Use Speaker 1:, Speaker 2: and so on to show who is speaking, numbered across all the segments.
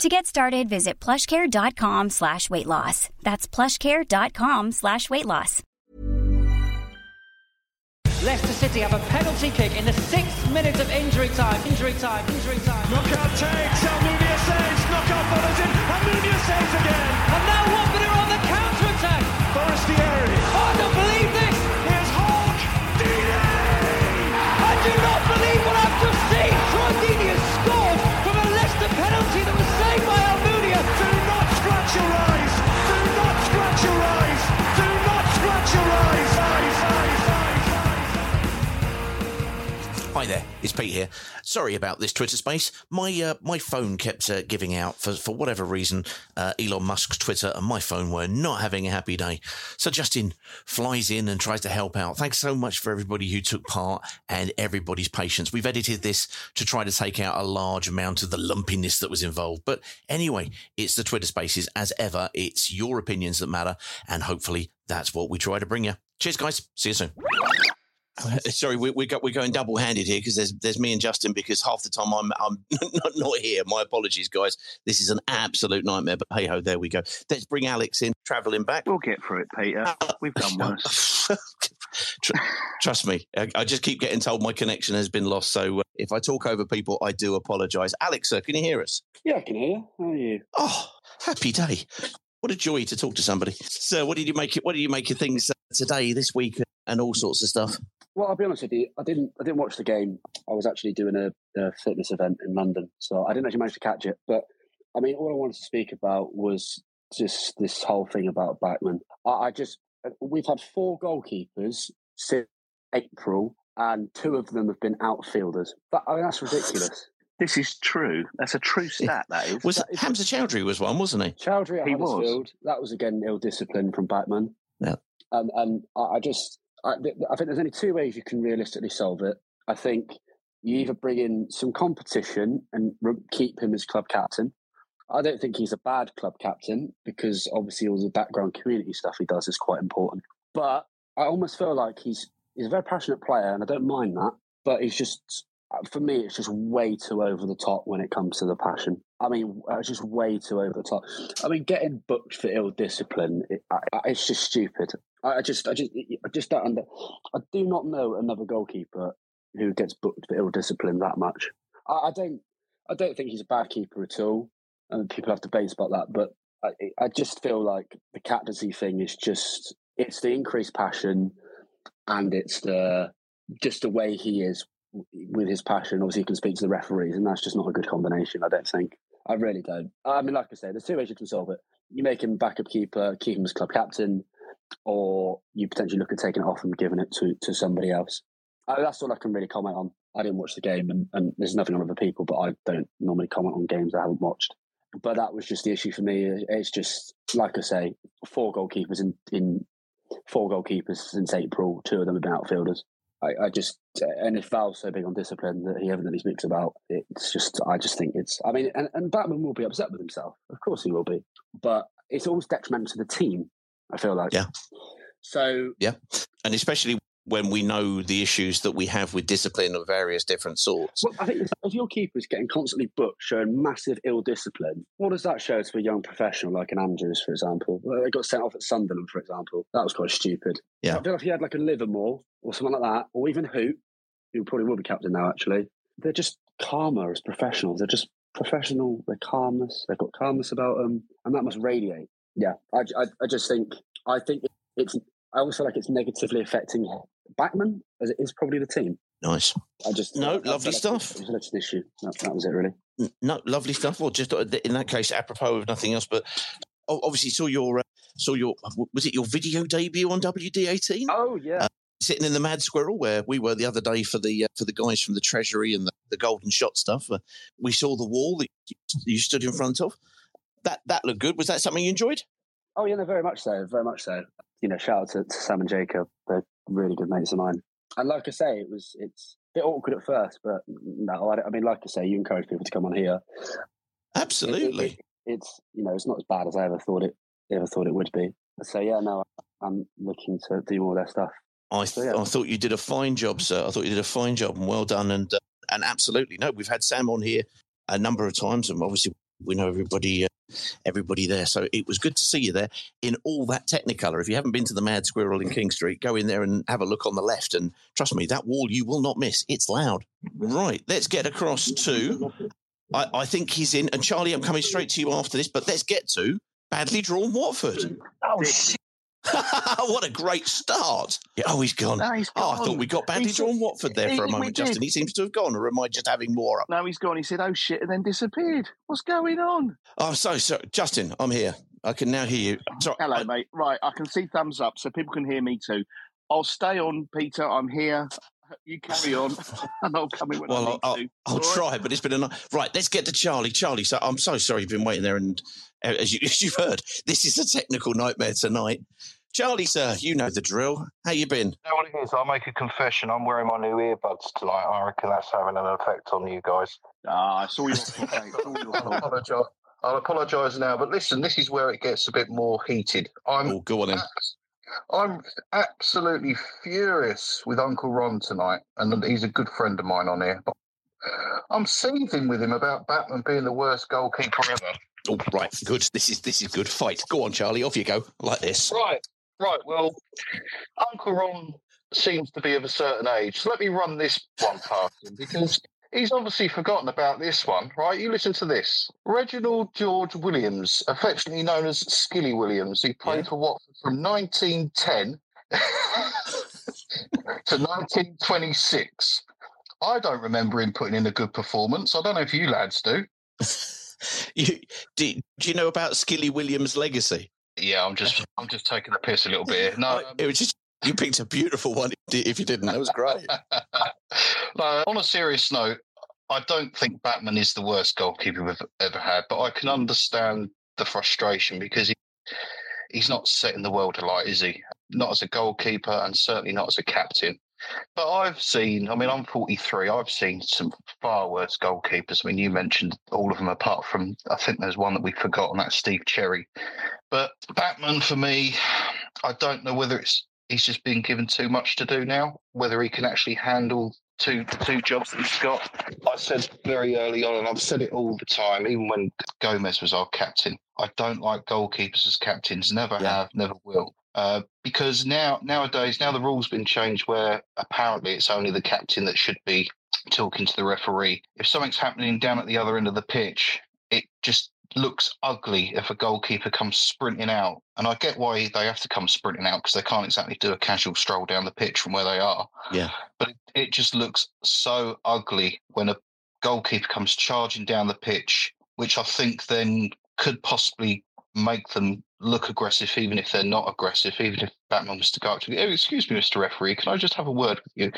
Speaker 1: To get started, visit plushcare.com slash weight loss. That's plushcare.com slash weight loss.
Speaker 2: Leicester City have a penalty kick in the sixth minute of injury time. Injury time, injury time.
Speaker 3: Knockaert takes, Almunia saves, Knockaert follows in, Almunia saves again.
Speaker 2: And now Watford are on
Speaker 4: Hi there, it's Pete here. Sorry about this Twitter space. My uh, my phone kept uh, giving out for for whatever reason. Uh, Elon Musk's Twitter and my phone were not having a happy day. So Justin flies in and tries to help out. Thanks so much for everybody who took part and everybody's patience. We've edited this to try to take out a large amount of the lumpiness that was involved. But anyway, it's the Twitter spaces as ever. It's your opinions that matter, and hopefully that's what we try to bring you. Cheers, guys. See you soon. Sorry, we, we got, we're going double handed here because there's there's me and Justin because half the time I'm I'm not, not here. My apologies, guys. This is an absolute nightmare. But hey ho, there we go. Let's bring Alex in, travelling back.
Speaker 5: We'll get through it, Peter. We've done worse.
Speaker 4: Tr- Trust me, I, I just keep getting told my connection has been lost. So uh, if I talk over people, I do apologise. Alex, sir, can you hear us?
Speaker 5: Yeah, I can hear you. How are you?
Speaker 4: Oh, happy day! What a joy to talk to somebody. So, what did you make it? What did you make of things uh, today, this week, and all sorts of stuff?
Speaker 5: Well, I'll be honest with you. I didn't. I didn't watch the game. I was actually doing a, a fitness event in London, so I didn't actually manage to catch it. But I mean, all I wanted to speak about was just this whole thing about Bachmann. I, I just we've had four goalkeepers since April, and two of them have been outfielders. That, I mean, that's ridiculous.
Speaker 6: This is true. That's a true stat. That is.
Speaker 4: Was
Speaker 5: That is-
Speaker 4: Hamza Choudhury was one, wasn't he?
Speaker 5: Choudhury at
Speaker 6: He was.
Speaker 5: That was again ill discipline from Batman.
Speaker 4: Yeah.
Speaker 5: Um, and I, I just, I, I think there's only two ways you can realistically solve it. I think you hmm. either bring in some competition and keep him as club captain. I don't think he's a bad club captain because obviously all the background community stuff he does is quite important. But I almost feel like he's he's a very passionate player, and I don't mind that. But he's just for me, it's just way too over the top when it comes to the passion. I mean, uh, it's just way too over the top. I mean, getting booked for ill discipline, it, I, it's just stupid. I, I just, I just, I just don't. Under, I do not know another goalkeeper who gets booked for ill discipline that much. I, I don't, I don't think he's a bad keeper at all. And people have debates about that, but I, I just feel like the captaincy thing is just, it's the increased passion, and it's the just the way he is with his passion. Obviously, he can speak to the referees, and that's just not a good combination. I don't think. I really don't. I mean, like I say, there's two ways you can solve it. You make him backup keeper, keep him as club captain, or you potentially look at taking it off and giving it to to somebody else. Uh, that's all I can really comment on. I didn't watch the game, and, and there's nothing on other people, but I don't normally comment on games I haven't watched. But that was just the issue for me. It's just like I say, four goalkeepers in in four goalkeepers since April. Two of them have been outfielders. I, I just and if Val's so big on discipline that he evidently speaks about, it's just I just think it's. I mean, and, and Batman will be upset with himself. Of course he will be, but it's almost detrimental to the team. I feel like.
Speaker 4: Yeah.
Speaker 5: So
Speaker 4: Yeah, and especially when we know the issues that we have with discipline of various different sorts.
Speaker 5: Well, I think if- your keeper's getting constantly booked, showing massive ill discipline, what does that show to a young professional like an Andrews, for example? Well, they got sent off at Sunderland, for example. That was quite stupid.
Speaker 4: Yeah.
Speaker 5: I feel like if you had like a Livermore or something like that, or even Hoedt, who probably will be captain now, actually, they're just calmer as professionals. They're just professional. They're calmness. They've got calmness about them, and that must radiate. Yeah, I, I, I just think I think it's. I always feel like it's negatively affecting Bachmann is, it is probably the team.
Speaker 4: Nice.
Speaker 5: I just
Speaker 4: no
Speaker 5: I,
Speaker 4: lovely
Speaker 5: I
Speaker 4: stuff.
Speaker 5: It was an issue. That, that was it, really.
Speaker 4: No, lovely stuff. Well, just uh, in that case, apropos of nothing else, but obviously saw your uh, saw your was it your video debut on WD18?
Speaker 5: Oh yeah. Uh,
Speaker 4: sitting in the Mad Squirrel where we were the other day for the uh, for the guys from the Treasury and the, the Golden Shot stuff. Uh, we saw the wall that you stood in front of. That that looked good. Was that something you enjoyed?
Speaker 5: Oh yeah, no, very much so, very much so. You know, shout out to, to Sam and Jacob. They're really good mates of mine. And like I say, it was it's a bit awkward at first, but no, I, I mean, like I say, you encourage people to come on here.
Speaker 4: Absolutely.
Speaker 5: It, it, it's you know, it's not as bad as I ever thought it ever thought it would be. So yeah, no, I'm looking to do more of their stuff.
Speaker 4: I, th- so, yeah. I thought you did a fine job, sir. I thought you did a fine job and well done. And uh, and absolutely, no, we've had Sam on here a number of times, and obviously we know everybody uh, everybody there. So it was good to see you there in all that Technicolor. If you haven't been to the Mad Squirrel in King Street, go in there and have a look on the left. And trust me, that wall you will not miss. It's loud. Right, let's get across to. I, I think he's in. And Charlie, I'm coming straight to you after this, but let's get to badly drawn Watford.
Speaker 6: Oh, shit.
Speaker 4: what a great start. Yeah, oh, he's gone.
Speaker 6: No, he's gone.
Speaker 4: Oh, I thought we got badly drawn Watford there for a moment, Justin. He seems to have gone, or am I just having more up?
Speaker 6: No, he's gone. He said, oh, shit, and then disappeared. What's going on?
Speaker 4: Oh, so, so, Justin, I'm here. I can now hear you. Sorry,
Speaker 6: Hello,
Speaker 4: I,
Speaker 6: mate. Right, I can see thumbs up, so people can hear me too. I'll stay on, Peter. I'm here. You carry on, and I'll come in when
Speaker 4: well,
Speaker 6: I need
Speaker 4: I'll,
Speaker 6: to.
Speaker 4: I'll, try, but it's been a nice. Right, let's get to Charlie. Charlie, so I'm so sorry you've been waiting there, and uh, as, you, as you've heard, this is a technical nightmare tonight. Charlie, sir, you know the drill. How you been?
Speaker 7: You know what it is? I'll make a confession. I'm wearing my new earbuds tonight. I reckon that's having an effect on you guys.
Speaker 6: Ah, I saw your I'll
Speaker 7: apologise. I'll apologise now, but listen, this is where it gets a bit more heated. I'm
Speaker 4: oh, go on then.
Speaker 7: I'm absolutely furious with Uncle Ron tonight, and he's a good friend of mine on here. But I'm seething with him about Batman being the worst goalkeeper ever.
Speaker 4: Oh, right, good. This is this is good. Fight. Go on, Charlie. Off you go. Like this.
Speaker 7: Right, right. Well, Uncle Ron seems to be of a certain age. So let me run this one past him because he's obviously forgotten about this one, right? You listen to this. Reginald George Williams, affectionately known as Skilly Williams, he played yeah. for Watford from 1910 to 1926. I don't remember him putting in a good performance. I don't know if you lads do.
Speaker 4: you, do, do you know about Skilly Williams' legacy?
Speaker 7: Yeah, I'm just I'm just taking the piss a little bit. No,
Speaker 4: it um, was just you picked a beautiful one. If you didn't, that was great.
Speaker 7: no, on a serious note, I don't think Batman is the worst goalkeeper we've ever had, but I can understand the frustration because he, he's not setting the world alight, is he? Not as a goalkeeper, and certainly not as a captain. But I've seen, I mean, I'm 43. I've seen some far worse goalkeepers. I mean, you mentioned all of them apart from, I think there's one that we forgot, and that's Steve Cherry. But Batman, for me, I don't know whether it's he's just been given too much to do now, whether he can actually handle two two jobs that he's got. I said very early on, and I've said it all the time, even when Gomes was our captain. I don't like goalkeepers as captains. Never yeah. have, never will. Uh, because now nowadays now the rules been changed where apparently it's only the captain that should be talking to the referee. If something's happening down at the other end of the pitch, it just looks ugly if a goalkeeper comes sprinting out. And I get why they have to come sprinting out because they can't exactly do a casual stroll down the pitch from where they are.
Speaker 4: Yeah.
Speaker 7: But it, it just looks so ugly when a goalkeeper comes charging down the pitch, which I think then could possibly make them look aggressive, even if they're not aggressive, even if Batman was to go up to, oh, excuse me, Mr. Referee, can I just have a word with you?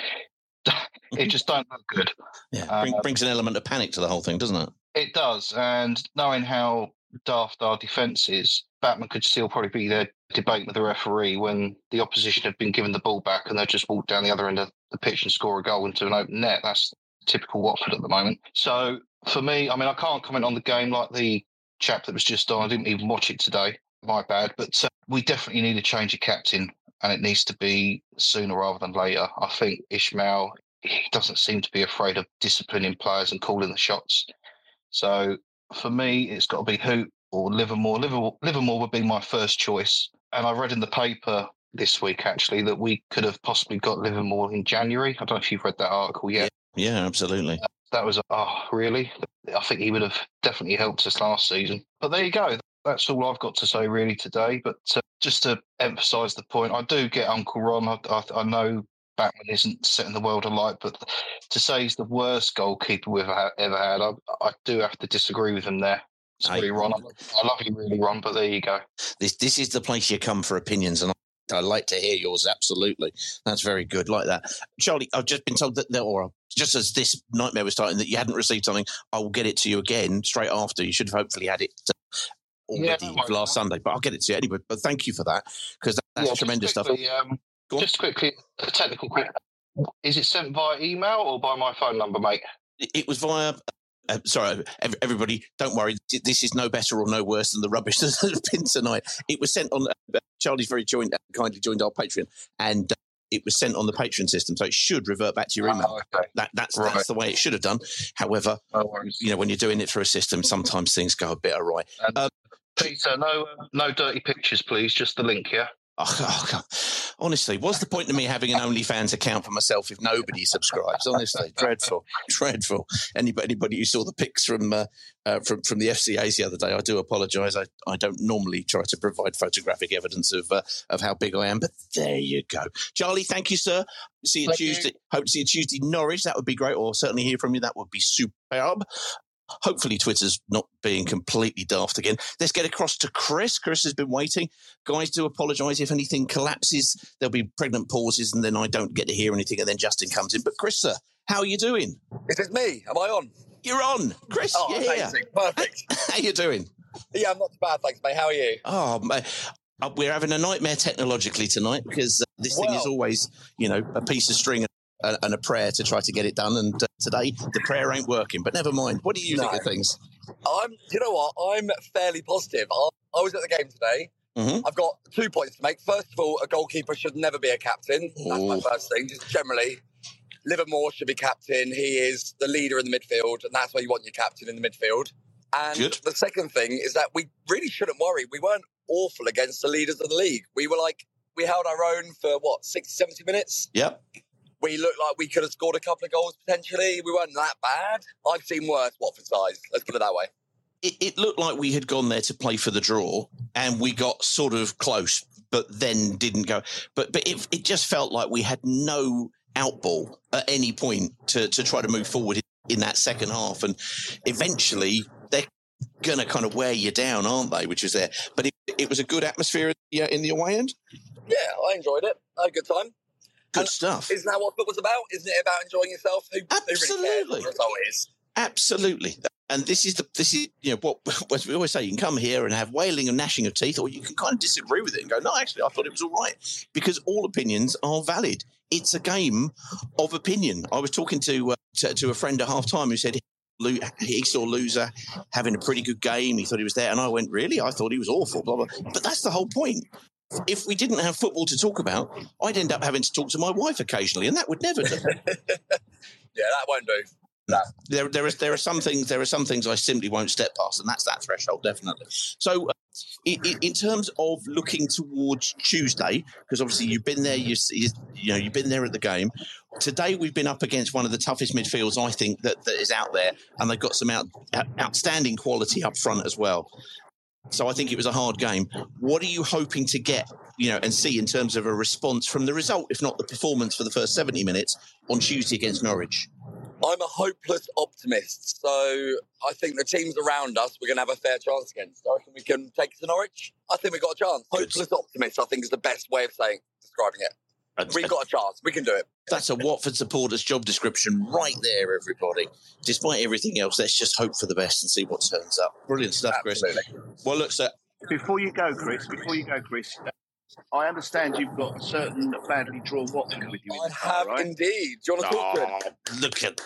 Speaker 7: it just don't look good.
Speaker 4: Yeah, Bring, uh, brings an element of panic to the whole thing, doesn't it?
Speaker 7: It does, and knowing how daft our defence is, Batman could still probably be there debate with the referee when the opposition had been given the ball back and they just walked down the other end of the pitch and score a goal into an open net. That's typical Watford at the moment. So for me, I mean, I can't comment on the game like the chap that was just on. I didn't even watch it today. My bad. But uh, we definitely need a change of captain, and it needs to be sooner rather than later. I think Ismaël he doesn't seem to be afraid of disciplining players and calling the shots. So for me, it's got to be Hoedt or Livermore. Livermore. Livermore would be my first choice. And I read in the paper this week actually that we could have possibly got Livermore in January. I don't know if you've read that article yet.
Speaker 4: Yeah, absolutely.
Speaker 7: That was oh really? I think he would have definitely helped us last season. But there you go. That's all I've got to say really today. But uh, just to emphasise the point, I do get Uncle Ron. I, I, I know batman isn't setting the world alight, but to say he's the worst goalkeeper we've ha- ever had, I, I do have to disagree with him there. Sorry, Ron. I, I love you really, Ron, but there you go.
Speaker 4: This this is the place you come for opinions, and I, I like to hear yours. Absolutely, that's very good. Like that, Charlie. I've just been told that, or just as this nightmare was starting, that you hadn't received something. I will get it to you again straight after. You should have hopefully had it. Uh, already
Speaker 7: Yeah,
Speaker 4: last Sunday, but I'll get it to you anyway. But thank you for that because that, that's
Speaker 7: Yeah,
Speaker 4: tremendous stuff.
Speaker 7: quickly, Um, just quickly, a technical quick. Is it sent via email or by my phone number, mate?
Speaker 4: It was via. Uh, sorry, everybody, don't worry. This is no better or no worse than the rubbish that has been tonight. It was sent on. Uh, Charlie's very joined, kindly joined our Patreon, and uh, it was sent on the Patreon system, so it should revert back to your email. That, that's
Speaker 7: Right.
Speaker 4: that's the way it should have done. However,
Speaker 7: No
Speaker 4: you know, when you're doing it through a system, sometimes things go a bit awry. Um,
Speaker 7: Peter, no, uh, no dirty pictures, please. Just the link, yeah.
Speaker 4: Oh, oh, God. Honestly, what's the point of me having an OnlyFans account for myself if nobody subscribes? Honestly, dreadful, dreadful. Anybody, anybody who saw the pics from uh, uh, from from the FCA's the other day, I do apologise. I, I don't normally try to provide photographic evidence of uh, of how big I am, but there you go. Charlie, thank you, sir. See you
Speaker 7: Thank you.
Speaker 4: Tuesday. Hope to see you Tuesday Norwich. That would be great, or certainly hear from you. That would be superb. Hopefully, Twitter's not being completely daft again. Let's get across to Chris. Chris has been waiting. Guys, do apologise if anything collapses. There'll be pregnant pauses, and then I don't get to hear anything, and then Justin comes in. But Chris, sir, how are you doing?
Speaker 8: Is it me? Am I on?
Speaker 4: You're on, Chris.
Speaker 8: Oh,
Speaker 4: you're here.
Speaker 8: amazing. Perfect.
Speaker 4: How are you doing?
Speaker 8: yeah, I'm not too bad, thanks, mate. How are you?
Speaker 4: Oh, mate, uh, we're having a nightmare technologically tonight because uh, this thing is always, you know, a piece of string and, and a prayer to try to get it done. And uh, today, the prayer ain't working. But never mind. What do you think of things?
Speaker 8: I'm. You know what? I'm fairly positive. I, I was at the game today.
Speaker 4: Mhm.
Speaker 8: I've got two points to make. First of all, a goalkeeper should never be a captain. That's my first thing. Just generally, Livermore should be captain. He is the leader in the midfield, and that's where you want your captain in the midfield. And
Speaker 4: Good.
Speaker 8: the second thing is that we really shouldn't worry. We weren't awful against the leaders of the league. We were like, we held our own for what, 60, 70 minutes?
Speaker 4: Yep.
Speaker 8: We looked like we could have scored a couple of goals potentially. We weren't that bad. I've seen worse Watford sides. Let's put it that way.
Speaker 4: it, it looked like we had gone there to play for the draw and we got sort of close but then didn't go but but it, it just felt like we had no outball at any point to, to try to move forward in, that second half and eventually they're gonna kind of wear you down aren't they which was there but it, it was a good atmosphere in the away end
Speaker 8: Yeah, I enjoyed it. I had a good time.
Speaker 4: Good stuff
Speaker 8: Isn't that what football's about? Isn't it about enjoying yourself? Who, who really
Speaker 4: Absolutely.
Speaker 8: the result is?
Speaker 4: Absolutely. And this is the this is you know what, what we always say. You can come here and have wailing and gnashing of teeth, or you can kind of disagree with it and go, "No, actually, I thought it was all right," because all opinions are valid. It's a game of opinion. I was talking to uh, to, to a friend at half time who said he saw Louza having a pretty good game. He thought he was there, and I went, "Really? I thought he was awful." Blah blah. But that's the whole point. If we didn't have football to talk about, I'd end up having to talk to my wife occasionally, and that would never do.
Speaker 8: Yeah, that won't do.
Speaker 4: there, there, is, there are some things. There are some things I simply won't step past, and that's that threshold, definitely. So, uh, in, in- terms of looking towards Tuesday, because obviously you've been there, you, you, you know, you've been there at the game. Today, we've been up against one of the toughest midfields I think that, that is out there, and they've got some out- outstanding quality up front as well. So I think it was a hard game. What are you hoping to get, you know, and see in terms of a response from the result, if not the performance for the first seventy minutes on Tuesday against Norwich?
Speaker 8: I'm a hopeless optimist. So I think the teams around us we're going to have a fair chance against. I reckon we can take it to Norwich. I think we've got a chance. Hopeless optimist, I think, is the best way of saying describing it. We've got a chance. We can do it.
Speaker 4: That's a Watford supporter's job description right there, everybody. Despite everything else, let's just hope for the best and see what turns up. Brilliant stuff, Chris. Well, look, sir.
Speaker 6: Before you go, Chris, before you go, Chris, I understand you've got a certain badly drawn Watford with you. in
Speaker 8: I
Speaker 6: car,
Speaker 8: have
Speaker 6: right?
Speaker 8: indeed. Do you want to talk to him?
Speaker 4: Look at.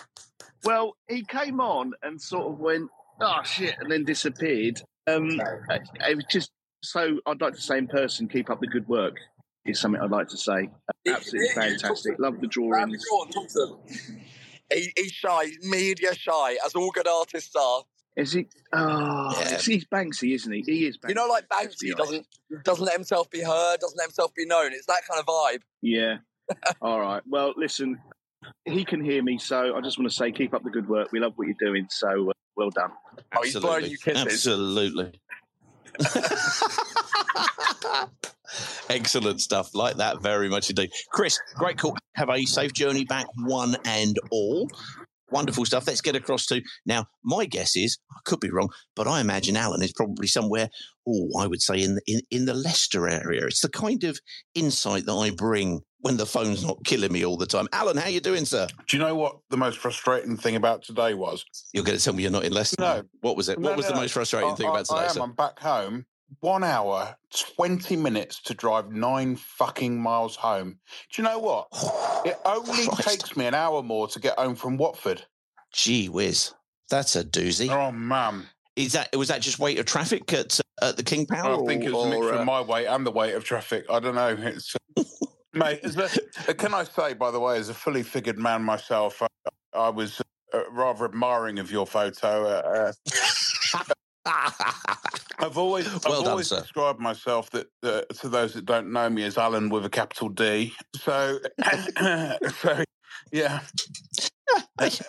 Speaker 6: Well, he came on and sort of went, "Oh shit," and then disappeared. Um, it was just so. I'd like to say in person, keep up the good work. Is something I'd like to say. Absolutely
Speaker 8: yeah, yeah,
Speaker 6: fantastic. Love the drawings.
Speaker 8: the draw and talk to him. He, he's shy. He's media shy, as all good artists are.
Speaker 6: Is he? Oh,
Speaker 8: Yeah.
Speaker 6: he's Banksy, isn't he? He is. Banksy.
Speaker 8: You know, like Banksy doesn't doesn't let himself be heard, doesn't let himself be known. It's that kind of vibe.
Speaker 6: Yeah. All right. Well, listen, he can hear me, so I just want to say, keep up the good work. We love what you're doing, so uh, well done.
Speaker 8: Oh, he's blowing you kisses.
Speaker 4: Absolutely. Excellent stuff. Like that very much indeed. Chris, great call. Have a safe journey back, one and all. Wonderful stuff. Let's get across to now. My guess is I could be wrong, but I imagine Alan is probably somewhere. Oh, I would say in the, in in the Leicester area. It's the kind of insight that I bring when the phone's not killing me all the time. Alan, how you doing, sir?
Speaker 9: Do you know what the most frustrating thing about today was?
Speaker 4: You're going to tell me you're not in Leicester.
Speaker 9: No.
Speaker 4: What was it?
Speaker 9: No,
Speaker 4: what was
Speaker 9: no,
Speaker 4: the most frustrating
Speaker 9: I-
Speaker 4: thing about today,
Speaker 9: I am.
Speaker 4: sir?
Speaker 9: I'm back home. One hour, 20 minutes to drive nine fucking miles home. Do you know what? It only takes me an hour more to get home from Watford.
Speaker 4: Gee whiz, that's a doozy.
Speaker 9: Oh, man.
Speaker 4: Is that was that just weight of traffic at at the King Power?
Speaker 9: I think it was a
Speaker 4: or, uh,
Speaker 9: of my weight and the weight of traffic. I don't know. It's, mate, there, uh, can I say, by the way, as a fully figured man myself, I, I was uh, rather admiring of your photo. Uh, uh, I've always,
Speaker 4: Well
Speaker 9: I've
Speaker 4: done,
Speaker 9: always
Speaker 4: sir.
Speaker 9: described myself that uh, to those that don't know me as Alan with a capital D. So, so yeah.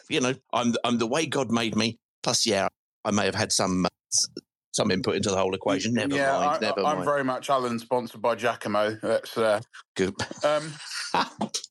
Speaker 4: You know, I'm I'm the way God made me. Plus, yeah, I may have had some uh, some input into the whole equation. Never
Speaker 9: yeah,
Speaker 4: mind.
Speaker 9: I,
Speaker 4: never
Speaker 9: I'm
Speaker 4: mind.
Speaker 9: very much Alan, sponsored by Giacomo. That's uh,
Speaker 4: good.
Speaker 9: Um,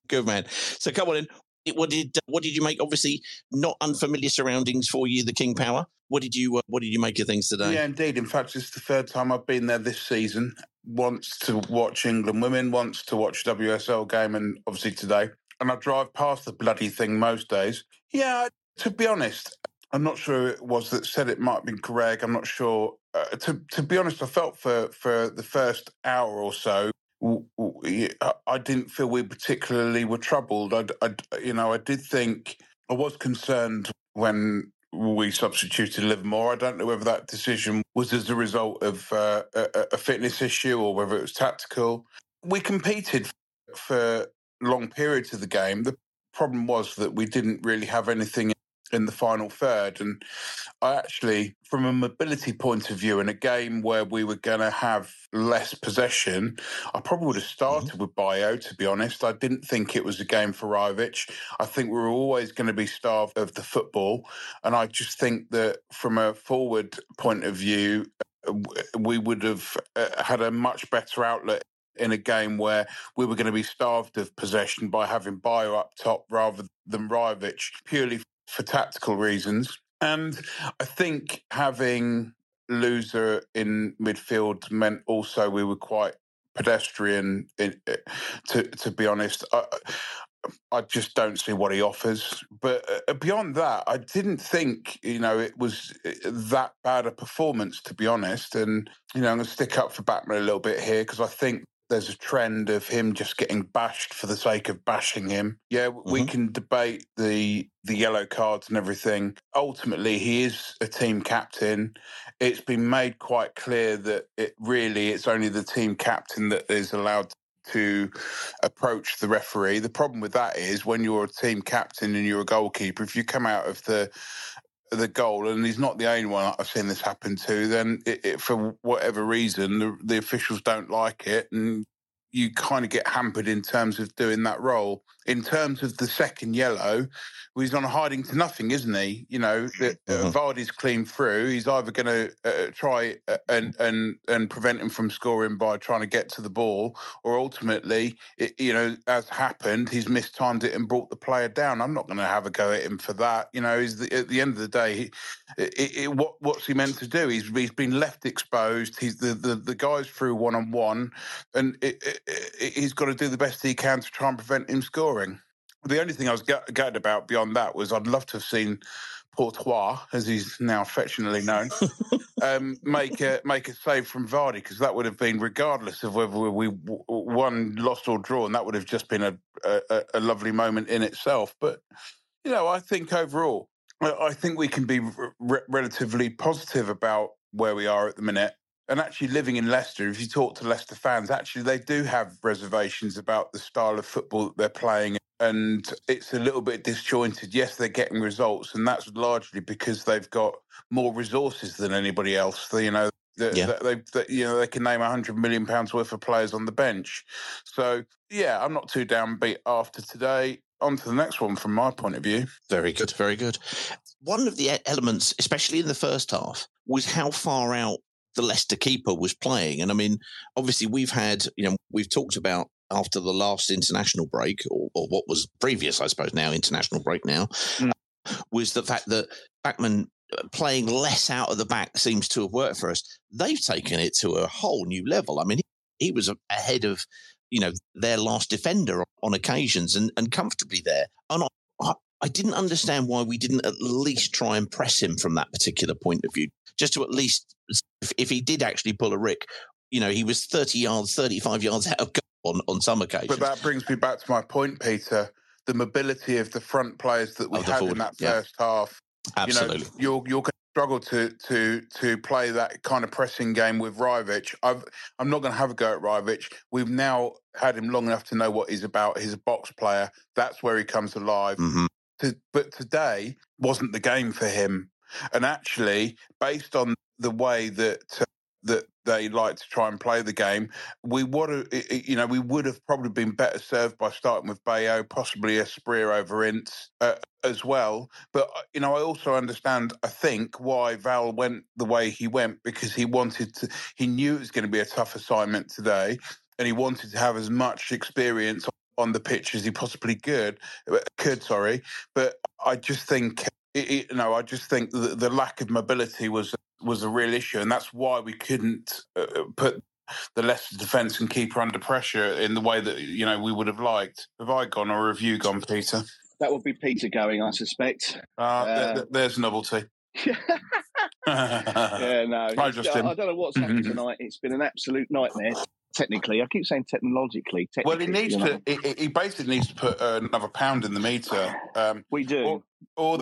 Speaker 4: Good man. So come on in. What did what did you make? Obviously, not unfamiliar surroundings for you. The King Power. What did you uh, What did you make of things today?
Speaker 9: Yeah, indeed. In fact, it's the third time I've been there this season. Once to watch England women, once to watch WSL game, and obviously today. And I drive past the bloody thing most days. Yeah, to be honest, I'm not sure it was that said it. Might have been Greg. I'm not sure. Uh, to to be honest, I felt for for the first hour or so. I didn't feel we particularly were troubled. I, I, you know, I did think I was concerned when we substituted Livermore. I don't know whether that decision was as a result of uh, a, a fitness issue or whether it was tactical. We competed for long periods of the game. The problem was that we didn't really have anything in the final third. And I actually, from a mobility point of view, in a game where we were going to have less possession, I probably would have started with Bayo, to be honest. I didn't think it was a game for Rajovic. I think we were always going to be starved of the football. And I just think that from a forward point of view, we would have uh, had a much better outlet in a game where we were going to be starved of possession by having Bayo up top rather than Rajovic, purely for tactical reasons. And I think having Louza in midfield meant also we were quite pedestrian. In, eh, to to be honest, I, I just don't see what he offers. But uh, beyond that, I didn't think you know it was uh, that bad a performance. To be honest, and you know I'm going to stick up for Batman a little bit here because I think there's a trend of him just getting bashed for the sake of bashing him. Yeah, we mm-hmm. can debate the the yellow cards and everything. Ultimately, he is a team captain. It's been made quite clear that it really it's only the team captain that is allowed to approach the referee. The problem with that is when you're a team captain and you're a goalkeeper, if you come out of the the goal, and he's not the only one I've seen this happen to, then it, it, for whatever reason, the, the officials don't like it, and you kind of get hampered in terms of doing that role. In terms of the second yellow, he's on a hiding to nothing, isn't he? You know, the, uh, Vardy's clean through. He's either going to uh, try uh, and and and prevent him from scoring by trying to get to the ball, or ultimately, it, you know, as happened, he's mistimed it and brought the player down. I'm not going to have a go at him for that. You know, he's the, at the end of the day, he, it, it, what what's he meant to do? He's he's been left exposed. He's the the, the guy's through one on one, and he's got to do the best he can to try and prevent him scoring. The only thing I was gut- gutted about beyond that was I'd love to have seen Portois, as he's now affectionately known, um, make a make a save from Vardy because that would have been regardless of whether we won, lost, or drawn. That would have just been a, a, a lovely moment in itself. But you know, I think overall, I I think we can be re- relatively positive about where we are at the minute. And actually, living in Leicester, if you talk to Leicester fans, actually they do have reservations about the style of football that they're playing and it's a little bit disjointed. Yes, they're getting results, and that's largely because they've got more resources than anybody else. You know, that,
Speaker 4: Yeah.
Speaker 9: they you know they can name a hundred million pounds worth of players on the bench. So yeah, I'm not too downbeat after today. On to the next one from my point of view.
Speaker 4: Very good, very good. One of the elements, especially in the first half, was how far out the Leicester keeper was playing. And I mean, obviously, we've had, you know, we've talked about after the last international break, or, or what was previous, I suppose, now international break now, was the fact that Bachmann uh, playing less out of the back seems to have worked for us. They've taken it to a whole new level. I mean, he, he was ahead of, you know, their last defender on occasions and, and comfortably there. And I, I, didn't understand why we didn't at least try and press him from that particular point of view, just to at least, if, if he did actually pull a Rick, you know, he was 30 yards, 35 yards out of goal on, on some occasions.
Speaker 9: But that brings me back to my point, Peter. The mobility of the front players that we
Speaker 4: the
Speaker 9: had
Speaker 4: forward,
Speaker 9: in that
Speaker 4: yeah.
Speaker 9: first half.
Speaker 4: Absolutely.
Speaker 9: You know, you're you're going to struggle to to to play that kind of pressing game with Rajovic. I've I'm not going to have a go at Rajovic. We've now had him long enough to know what he's about. He's a box player. That's where he comes alive.
Speaker 4: Mhm.
Speaker 9: To, but today wasn't the game for him. And actually, based on the way that uh, that they like to try and play the game, we would you know, we would have probably been better served by starting with Bayo, possibly Asprilla over Ince uh, as well. But uh, you know, I also understand, I think, why Val went the way he went because he wanted to. He knew it was going to be a tough assignment today, and he wanted to have as much experience on the pitch as he possibly could. Could sorry, but I just think. It, it- you know, I just think the, the lack of mobility was was a real issue, and that's why we couldn't uh, put the Leicester defence and keeper under pressure in the way that you know we would have liked. Have I gone or have you gone, Peter?
Speaker 6: That would be Peter going, I suspect.
Speaker 9: Uh,
Speaker 6: Uh,
Speaker 9: th- there's novelty.
Speaker 6: yeah, no.
Speaker 9: Hi,
Speaker 6: it's- I, I don't know what's happened tonight. It's been an absolute nightmare. Technically, I keep saying technologically.
Speaker 9: Well, he needs
Speaker 6: you know.
Speaker 9: to. He, he basically needs to put uh, another pound in the meter. Um,
Speaker 6: we do.
Speaker 9: Or, or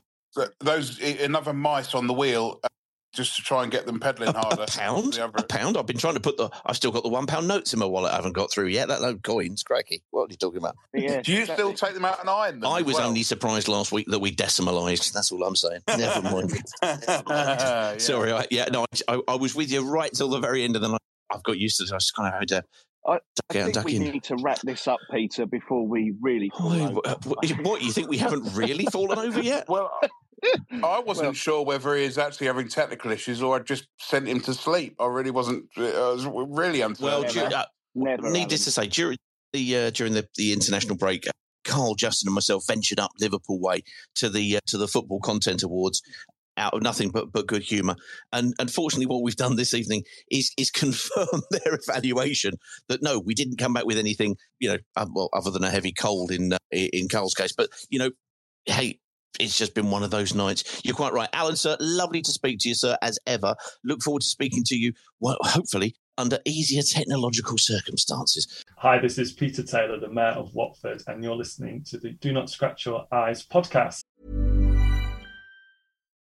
Speaker 9: those another mice on the wheel, uh, just to try and get them pedaling harder.
Speaker 4: pound? A pound? I've been trying to put the. I've still got the one pound notes in my wallet. I haven't got through yet. That no coins, cracky. What are you talking about?
Speaker 6: Yeah,
Speaker 9: Do you still take them out and iron them?
Speaker 4: I was
Speaker 9: well?
Speaker 4: only surprised last week that we decimalised. That's all I'm saying. Never mind.
Speaker 9: Yeah.
Speaker 4: Sorry. I, yeah, no, I, I, I was with you right till the very end of the night. I've got used to it. I just kind of had to
Speaker 6: I,
Speaker 4: duck
Speaker 6: I think
Speaker 4: duck
Speaker 6: we
Speaker 4: in.
Speaker 6: need to wrap this up, Peter, before we really fall
Speaker 4: Oh,
Speaker 6: over.
Speaker 4: what, what, you think we haven't really fallen over yet?
Speaker 9: Well, I wasn't sure whether he is actually having technical issues or I just sent him to sleep. I really wasn't. I was really uncertain.
Speaker 4: Well, dur- uh,
Speaker 6: Never.
Speaker 4: needless to say, during the uh, during the, the international break, uh, Carl, Justin, and myself ventured up Liverpool way to the uh, to the Football Content Awards out of nothing but, but good humour. And unfortunately, what we've done this evening is is confirm their evaluation that no, we didn't come back with anything, you know, uh, well, other than a heavy cold in uh, in Carl's case. But you know, hey. It's just been one of those nights. You're quite right. Alan, sir, lovely to speak to you, sir, as ever. Look forward to speaking to you, well, hopefully, under easier technological circumstances.
Speaker 10: Hi, this is Peter Taylor, the Mayor of Watford, and you're listening to the Do Not Scratch Your Eyes podcast.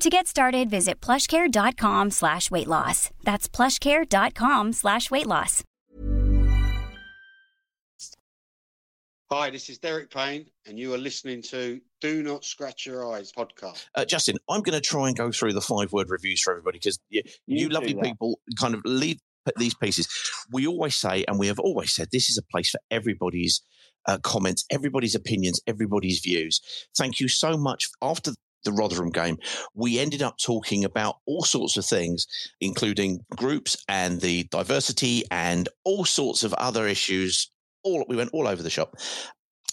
Speaker 1: To get started, visit plushcare.com slash weight loss. That's plushcare.com slash weight loss.
Speaker 11: Hi, this is Derek Payne, and you are listening to Do Not Scratch Your Eyes podcast.
Speaker 4: Uh, Justin, I'm going to try and go through the five word reviews for everybody because you, you,
Speaker 11: You
Speaker 4: lovely
Speaker 11: that.
Speaker 4: people kind of leave these pieces. We always say, and we have always said, this is a place for everybody's uh, comments, everybody's opinions, everybody's views. Thank you so much. After the Rotherham game, we ended up talking about all sorts of things, including groups and the diversity and all sorts of other issues. All we went all over the shop.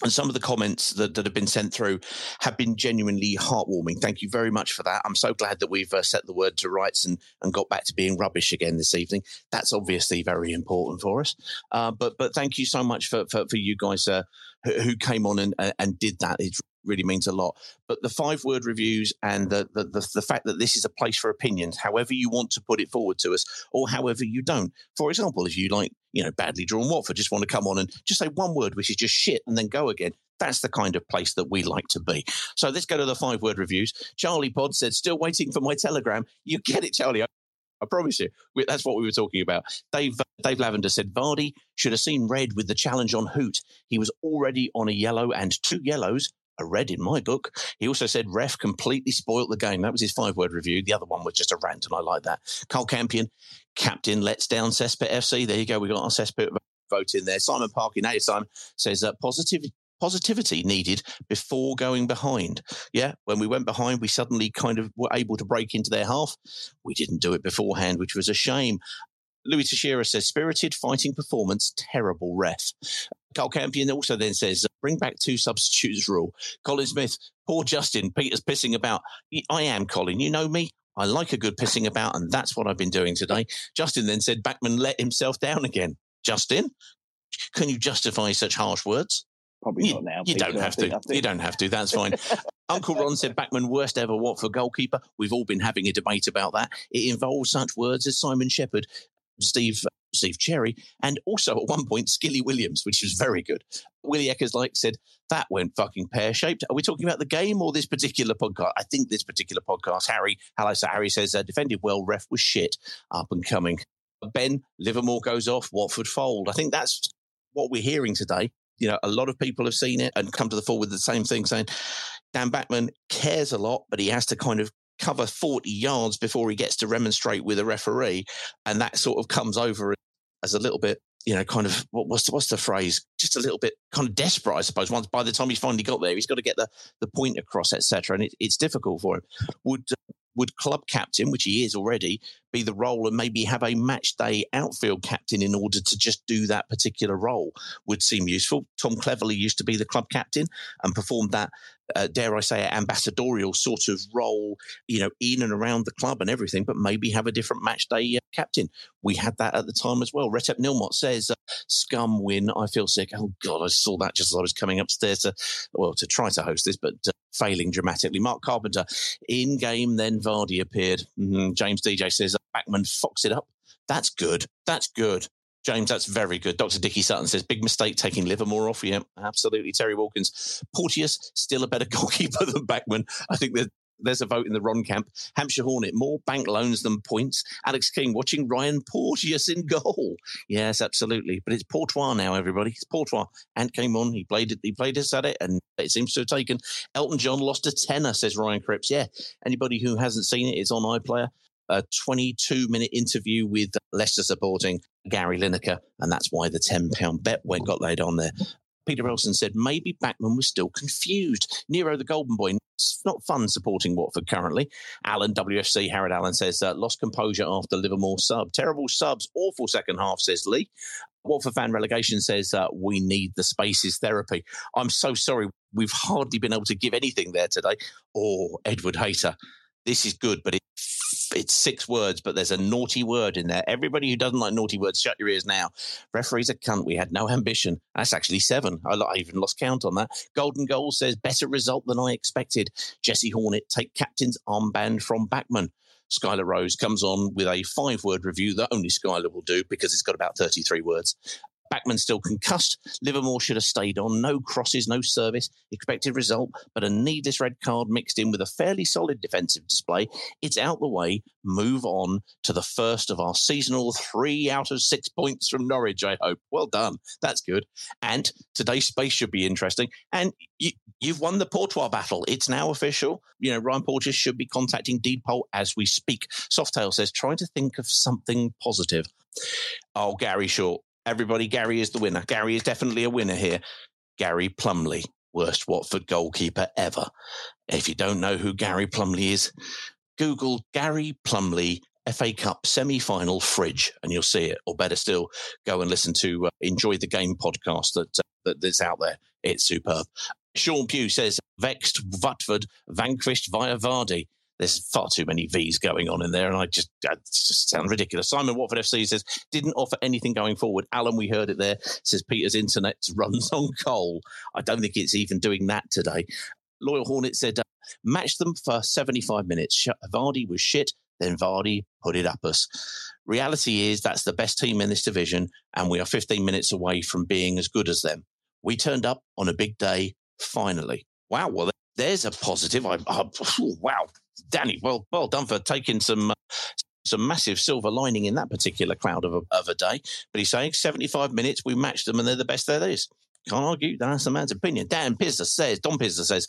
Speaker 4: And some of the comments that, that have been sent through have been genuinely heartwarming. Thank you very much for that. I'm so glad that we've uh, set the word to rights and, and got back to being rubbish again this evening. That's obviously very important for us. Uh, but but thank you so much for for, for you guys uh, who, came on and, and did that. It really means a lot. But the five word reviews and the, the, the, the, fact that this is a place for opinions, however you want to put it forward to us, or however you don't. For example, if you like, you know, badly drawn Watford, just want to come on and just say one word, which is just shit, and then go again. That's the kind of place that we like to be. So let's go to the five word reviews. Charlie Pod said, still waiting for my telegram. You get it, Charlie. I promise you. That's what we were talking about. Dave Dave Lavender said Vardy should have seen red with the challenge on Hoedt. He was already on a yellow and two yellows a red in my book. He also said ref completely spoilt the game. That was his five word review. The other one was just a rant, and I like that. Karl Campion, captain, lets down Cesspit FC. There you go. We got our Cesspit vote in there. Simon Parkin, hey Simon, says uh, positivity needed before going behind. Yeah, when we went behind, we suddenly kind of were able to break into their half. We didn't do it beforehand, which was a shame. Louis Teixeira says, spirited fighting performance, terrible ref. Karl Campion also then says, uh, bring back two substitutes rule. Colin Smith, poor Justin, Peter's pissing about. I am, Colin. You know me. I like a good pissing about, and that's what I've been doing today. Justin then said, Bachmann let himself down again. Justin, can you justify such harsh words?
Speaker 12: Probably
Speaker 4: you,
Speaker 12: not now.
Speaker 4: You don't have to. You don't have to. That's fine. Uncle Ron said Bachmann worst ever Watford goalkeeper. We've all been having a debate about that. It involves such words as Simon Sheppard, Steve Steve Cherry, and also at one point Skilly Williams, which was very good. Willie Eckers like said that went fucking pear shaped. Are we talking about the game or this particular podcast? I think this particular podcast. Harry, hello, so Harry says uh, defended well. Ref was shit. Up and coming. Ben Livermore goes off. Watford fold. I think that's what we're hearing today. You know, a lot of people have seen it and come to the fore with the same thing, saying Dan Bachmann cares a lot, but he has to kind of cover 40 yards before he gets to remonstrate with a referee. And that sort of comes over as a little bit, you know, kind of what, what's, the, what's the phrase? Just a little bit kind of desperate, I suppose. Once by the time he's finally got there, he's got to get the, the point across, etc. And it, it's difficult for him. Would uh, would club captain, which he is already, be the role and maybe have a match day outfield captain in order to just do that particular role would seem useful. Tom Cleverley used to be the club captain and performed that, uh, dare I say, ambassadorial sort of role, you know, in and around the club and everything, but maybe have a different match day uh, captain. We had that at the time as well. Retep Nilmot says, uh, scum win. I feel sick. Oh, God, I saw that just as I was coming upstairs to, well, to try to host this, but uh, failing dramatically. Mark Carpenter, in game, then Vardy appeared. Mm, James DJ says, Bachmann fox it up. That's good. That's good. James, that's very good. Dr. Dicky Sutton says, big mistake taking Livermore off. Yeah, absolutely. Terry Wilkins, Porteous, still a better goalkeeper than Bachmann. I think that there's a vote in the Ron camp. Hampshire Hornet, more bank loans than points. Alex King watching Ryan Porteous in goal. Yes, absolutely. But it's Portois now, everybody. It's Portois. And came on. He played it. He played us at it, and it seems to have taken. Elton John lost a tenner, says Ryan Cripps. Yeah. Anybody who hasn't seen it, it's on iPlayer a 22 minute interview with Leicester supporting Gary Lineker, and that's why the £10 bet went got laid on there. Peter Wilson said maybe Bachmann was still confused. Nero, the Golden Boy, it's not fun supporting Watford currently. Alan, WFC, Harold Allen says, uh, lost composure after Livermore sub. Terrible subs, awful second half, says Lee. Watford fan relegation says, uh, we need the spaces therapy. I'm so sorry. We've hardly been able to give anything there today. Or oh, Edward Hater. This is good, but it it's six words, but there's a naughty word in there. Everybody who doesn't like naughty words, shut your ears now. Referee's a cunt. We had no ambition. That's actually seven. I, I even lost count on that. Golden Goal says better result than I expected. Jesse Hornet take captain's armband from Bachmann. Skylar Rose comes on with a five word review that only Skylar will do because it's got about 33 words. Bachmann still concussed. Livermore should have stayed on. No crosses, no service. Expected result, but a needless red card mixed in with a fairly solid defensive display. It's out the way. Move on to the first of our seasonal three out of six points from Norwich, I hope. Well done. That's good. And today's space should be interesting. And you, have won the Portois battle. It's now official. You know, Ryan Porteous should be contacting Deedpol as we speak. Softail says, trying to think of something positive. Oh, Gary Short everybody, Gary is the winner. Gary is definitely a winner here. Gary Plumley. worst Watford goalkeeper ever. If you don't know who Gary Plumley is, Google Gary Plumley FA Cup semi final fridge and you'll see it. Or better still, go and listen to uh, Enjoy the Game podcast that, uh, that that's out there. It's superb. Sean Pugh says, vexed Watford, vanquished via Vardy. There's far too many V's going on in there, and I just that just sound ridiculous. Simon Watford FC says didn't offer anything going forward. Alan, we heard it there. Says Peter's internet runs on coal. I don't think it's even doing that today. Loyal Hornet said uh, match them for 75 minutes. Vardy was shit. Then Vardy put it up us. Reality is that's the best team in this division, and we are 15 minutes away from being as good as them. We turned up on a big day, finally. Wow, well, there's a positive. I, I wow, Danny, well, well done for taking some. Uh, some massive silver lining in that particular cloud of a, of a day. But he's saying 75 minutes, we matched them and they're the best there is. Can't argue. That's the man's opinion. Dan Pizza says, Don Pizza says,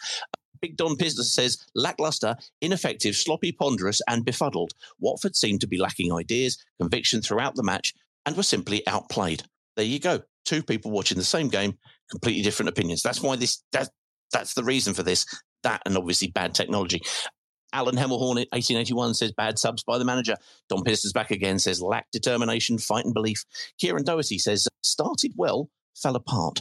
Speaker 4: Big Don Pizza says, lackluster, ineffective, sloppy, ponderous, and befuddled. Watford seemed to be lacking ideas, conviction throughout the match, and were simply outplayed. There you go. Two people watching the same game, completely different opinions. That's why this, that, that's the reason for this. That and obviously bad technology. Alan Hemmelhorn, 1881, says bad subs by the manager. Don Pierce's back again, says lack determination, fight and belief. Kieran Doherty says started well, fell apart.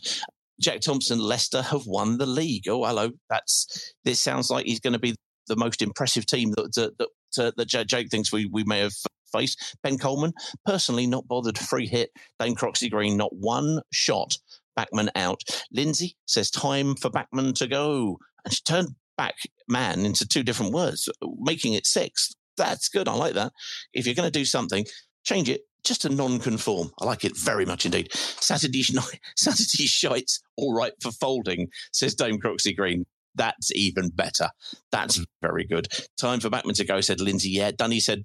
Speaker 4: Jack Thompson, Leicester have won the league. Oh, hello. That's this sounds like he's going to be the most impressive team that that, that, uh, that Jake thinks we, we may have faced. Ben Coleman, personally not bothered. Free hit. Dane Croxley Green, not one shot. Bachmann out. Lindsay says time for Bachmann to go. And she turned back man into two different words, making it six. That's good. I like that. If you're going to do something, change it just a non-conform. I like it very much indeed. Saturday night, Saturday shites, all right for folding, says Dame Croxy Green. That's even better. That's mm. very good. Time for Bachmann to go, said Lindsay. Yeah, Dunny said,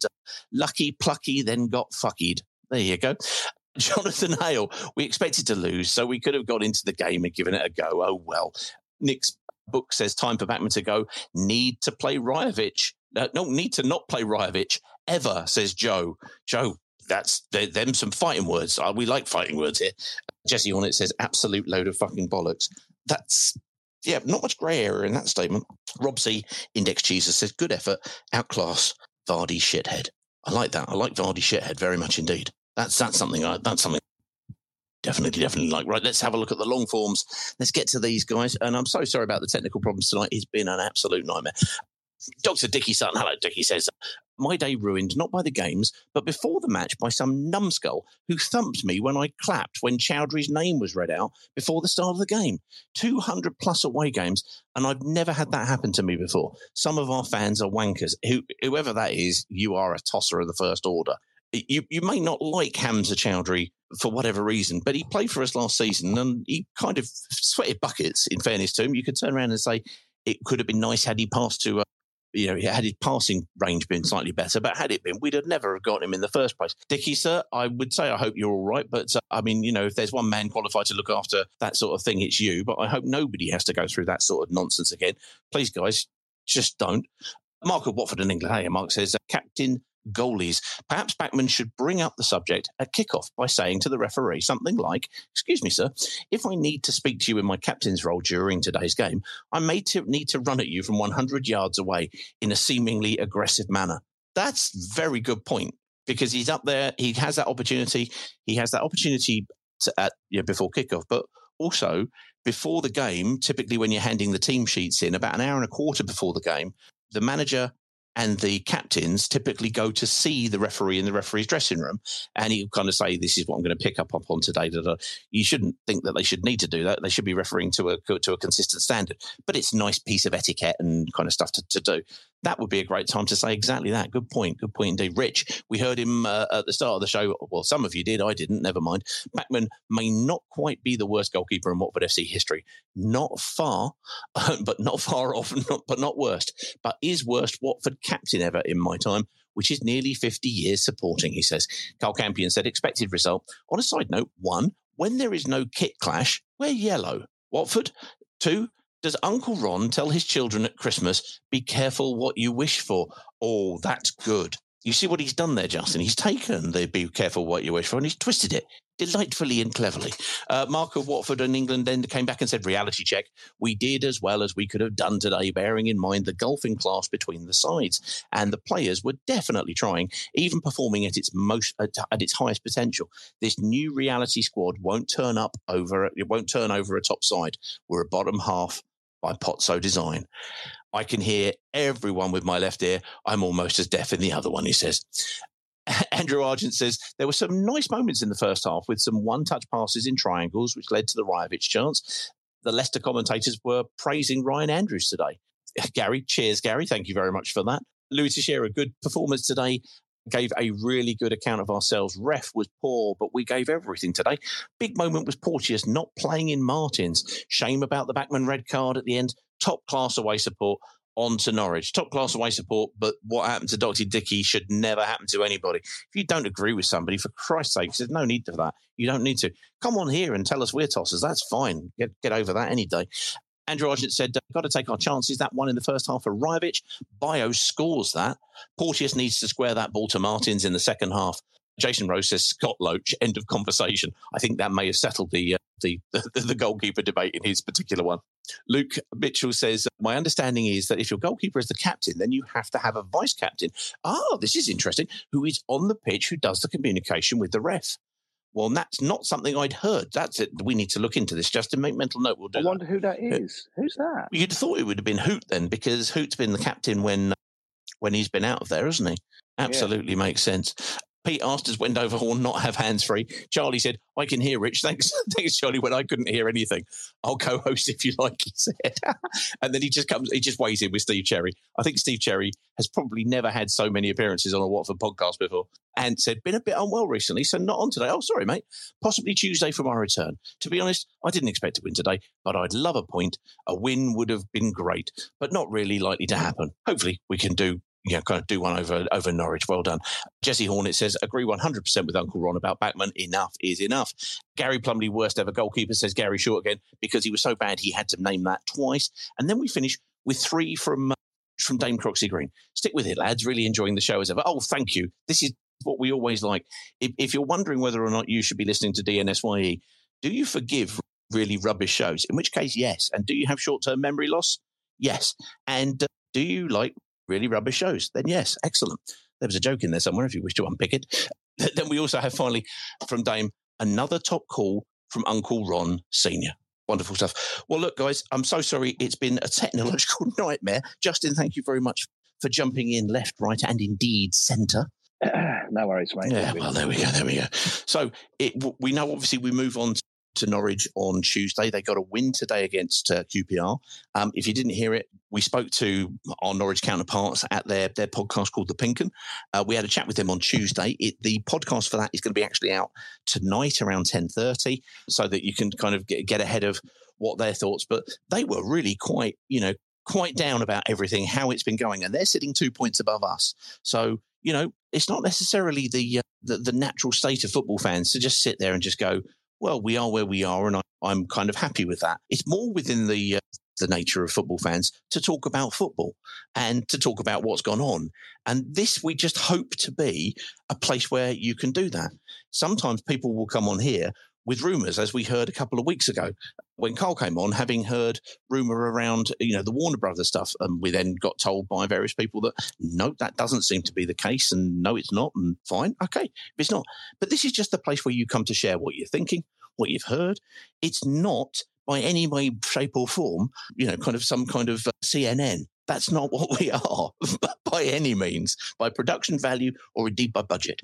Speaker 4: lucky, plucky, then got fuckied. There you go. Jonathan Hale, we expected to lose, so we could have got into the game and given it a go. Oh, well. Nick's book says time for Bachmann to go. Need to play Rajovic. Uh, no, need to not play Rajovic ever, says Joe. Joe, that's them some fighting words. Uh, we like fighting words here. Jesse Hornet says absolute load of fucking bollocks. That's yeah, not much grey area in that statement. Rob C. Index Jesus says good effort, outclass Vardy shithead. I like that. I like Vardy shithead very much indeed. That's that's something I that's something definitely, definitely like. Right, let's have a look at the long forms. Let's get to these guys. And I'm so sorry about the technical problems tonight. It's been an absolute nightmare. Dr. Dicky Sutton, hello, Dicky says, my day ruined not by the games, but before the match by some numbskull who thumped me when I clapped when Choudhury's name was read out before the start of the game. 200 plus away games, and I've never had that happen to me before. Some of our fans are wankers. Who, whoever that is, you are a tosser of the first order. You, you may not like Hamza Choudhury for whatever reason, but he played for us last season and he kind of sweated buckets, in fairness to him. You could turn around and say, it could have been nice had he passed to uh, you know, had his passing range been slightly better, but had it been, we'd have never have got him in the first place. Dicky, sir, I would say I hope you're all right, but uh, I mean, you know, if there's one man qualified to look after that sort of thing, it's you. But I hope nobody has to go through that sort of nonsense again. Please, guys, just don't. Mark of Watford in England. Hey, Mark says, uh, Captain goalies. Perhaps Bachmann should bring up the subject at kickoff by saying to the referee something like, Excuse me, sir, if I need to speak to you in my captain's role during today's game, I may need to run at you from 100 yards away in a seemingly aggressive manner. That's very good point because he's up there. He has that opportunity. He has that opportunity to, at, you know, before kickoff, but also before the game, typically when you're handing the team sheets in, about an hour and a quarter before the game, the manager and the captains typically go to see the referee in the referee's dressing room and he kind of say this is what i'm going to pick up on today That you shouldn't think that they should need to do that. They should be referring to a to a consistent standard. But it's a nice piece of etiquette and kind of stuff to, to do that would be a great time to say exactly that. Good point. Good point indeed. Rich, we heard him uh, at the start of the show. Well, some of you did. I didn't. Never mind. Bachmann may not quite be the worst goalkeeper in Watford FC history. Not far, but not far off, not, but not worst. But is worst Watford captain ever in my time, which is nearly 50 years supporting, he says. Karl Campion said, expected result. On a side note, one, when there is no kit clash, we're yellow. Watford, two, does Uncle Ron tell his children at Christmas, be careful what you wish for? Oh, that's good. You see what he's done there, Justin? He's taken the be careful what you wish for and he's twisted it. delightfully and cleverly. Uh, Mark of Watford and England then came back and said, reality check. We did as well as we could have done today, bearing in mind the golfing class between the sides. And the players were definitely trying, even performing at its most at, at its highest potential. This new reality squad won't turn up over it won't turn over a top side. We're a bottom half by Pozzo design. I can hear everyone with my left ear. I'm almost as deaf in the other one, he says. Andrew Argent says there were some nice moments in the first half with some one touch passes in triangles, which led to the Rajovic chance. The Leicester commentators were praising Ryan Andrews today. Gary, cheers, Gary. Thank you very much for that. Louis Teixeira, good performance today. Gave a really good account of ourselves. Ref was poor, but we gave everything today. Big moment was Porteous not playing in Martins. Shame about the Bachmann red card at the end. Top class away support on to Norwich. Top class away support, but what happened to Dr. Dickey should never happen to anybody. If you don't agree with somebody, for Christ's sake, there's no need for that. You don't need to. Come on here and tell us we're tossers. That's fine. Get, get over that any day. Andrew Argent said, got to take our chances. That one in the first half for Rajovic. Bayo scores that. Porteous needs to square that ball to Martins in the second half. Jason Rose says Scott Loach. End of conversation. I think that may have settled the uh, the, the, the goalkeeper debate in his particular one. Luke Mitchell says, My understanding is that if your goalkeeper is the captain, then you have to have a vice captain. Oh, this is interesting. Who is on the pitch, who does the communication with the ref. Well, that's not something I'd heard. That's it. We need to look into this. Just to make mental note, we'll do
Speaker 5: I
Speaker 4: that.
Speaker 5: wonder who that is. Who's that?
Speaker 4: You'd thought it would have been Hoedt then, because Hoedt's been the captain when when he's been out of there, hasn't he? Absolutely makes sense. Pete asked, does Wendover Horn not have hands free? Charlie said, I can hear Rich. Thanks, thanks, Charlie, when I couldn't hear anything. I'll co host if you like, he said. and then he just comes, he just weighs in with Steve Cherry. I think Steve Cherry has probably never had so many appearances on a Watford podcast before and said, been a bit unwell recently, so not on today. Oh, sorry, mate. Possibly Tuesday for my return. To be honest, I didn't expect to win today, but I'd love a point. A win would have been great, but not really likely to happen. Hopefully, we can do you know, kind of do one over over Norwich. Well done. Jesse Hornet says, agree 100% with Uncle Ron about Bachmann. Enough is enough. Gary Plumley, worst ever goalkeeper, says Gary Short again because he was so bad he had to name that twice. And then we finish with three from uh, from Dame Croxy Green. Stick with it, lads. Really enjoying the show as ever. Oh, thank you. This is what we always like. If, if you're wondering whether or not you should be listening to DNSYE, do you forgive really rubbish shows? In which case, yes. And do you have short term memory loss? Yes. And uh, do you like really rubbish shows? Then yes, excellent. There was a joke in there somewhere if you wish to unpick it. then we also have finally from Dame another top call from Uncle Ron Senior. Wonderful stuff. Well, look, guys, I'm so sorry. It's been a technological nightmare. Justin, thank you very much for jumping in left, right, and indeed centre.
Speaker 5: no worries, mate.
Speaker 4: Yeah, well, there we go. There we go. So it, we know, obviously, we move on to Norwich on Tuesday. They got a win today against uh, QPR. Um, if you didn't hear it, we spoke to our Norwich counterparts at their their podcast called The Pinken. Uh, we had a chat with them on Tuesday. It, the podcast for that is going to be actually out tonight around ten thirty, so that you can kind of get, get ahead of what their thoughts. But they were really quite, you know, quite down about everything, how it's been going, and they're sitting two points above us. So you know, it's not necessarily the, uh, the the natural state of football fans to just sit there and just go, well, we are where we are, and I, I'm kind of happy with that. It's more within the uh, the nature of football fans to talk about football and to talk about what's gone on. And this, we just hope to be a place where you can do that. Sometimes people will come on here with rumours, as we heard a couple of weeks ago when Carl came on, having heard rumour around, you know, the Warner Brothers stuff. And we then got told by various people that, no, that doesn't seem to be the case. And no, it's not. And fine. Okay. It's not. But this is just the place where you come to share what you're thinking, what you've heard. It's not by any way, shape, or form, you know, kind of some kind of uh, CNN. That's not what we are by any means, by production value or indeed by budget.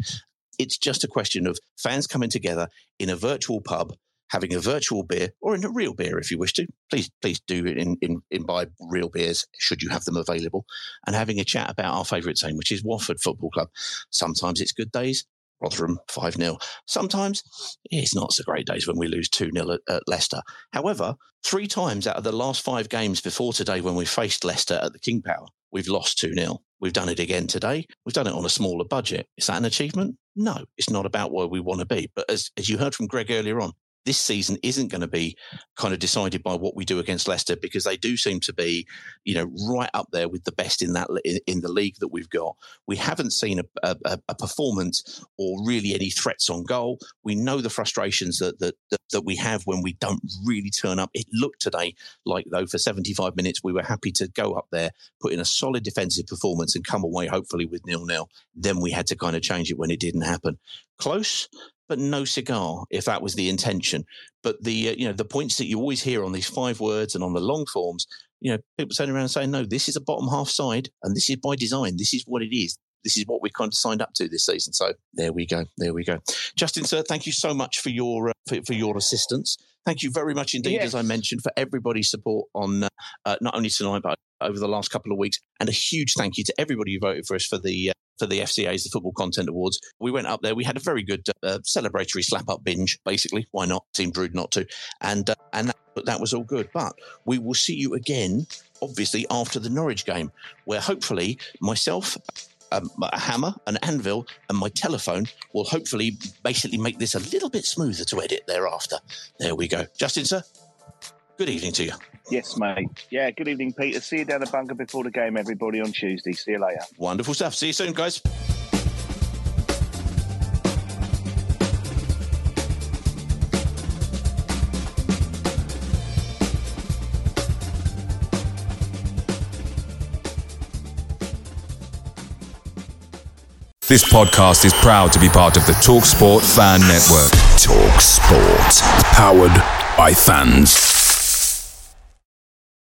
Speaker 4: It's just a question of fans coming together in a virtual pub, having a virtual beer or in a real beer if you wish to. Please, please do in, in, imbibe real beers should you have them available, and having a chat about our favourite team, which is Watford Football Club. Sometimes it's good days. Rotherham 5 0. Sometimes it's not so great days when we lose 2 0 at, at, Leicester. However, three times out of the last five games before today, when we faced Leicester at the King Power, we've lost 2 0. We've done it again today. We've done it on a smaller budget. Is that an achievement? No, it's not about where we want to be. But as, as you heard from Greg earlier on, this season isn't going to be kind of decided by what we do against Leicester because they do seem to be, you know, right up there with the best in that in, the league that we've got. We haven't seen a, a, a, performance or really any threats on goal. We know the frustrations that, that that that we have when we don't really turn up. It looked today like though for 75 minutes we were happy to go up there, put in a solid defensive performance, and come away hopefully with nil nil. Then we had to kind of change it when it didn't happen. Close, but no cigar if that was the intention. But the uh, you know the points that you always hear on these five words and on the long forms, you know, people turning around and saying, no, this is a bottom half side, and this is by design. This is what it is. This is what we kind of signed up to this season. So there we go. There we go. Justin, sir, thank you so much for your uh, for, for your assistance. Thank you very much indeed, yes. as I mentioned, for everybody's support on uh, uh, not only tonight but over the last couple of weeks, and a huge thank you to everybody who voted for us for the uh, for the FCA's, the Football Content Awards. We went up there. We had a very good uh, celebratory slap up binge, basically. Why not? Seemed rude not to. And uh, and that, that was all good. But we will see you again, obviously, after the Norwich game, where hopefully myself, um, a hammer, an anvil, and my telephone will hopefully basically make this a little bit smoother to edit thereafter. There we go. Justin, sir, good evening to you.
Speaker 6: Yes, mate. Yeah, good evening, Peter. See you down the bunker before the game, everybody, on Tuesday. See you later.
Speaker 4: Wonderful stuff. See you soon, guys.
Speaker 13: This podcast is proud to be part of the TalkSport Fan Network.
Speaker 14: TalkSport, powered by fans.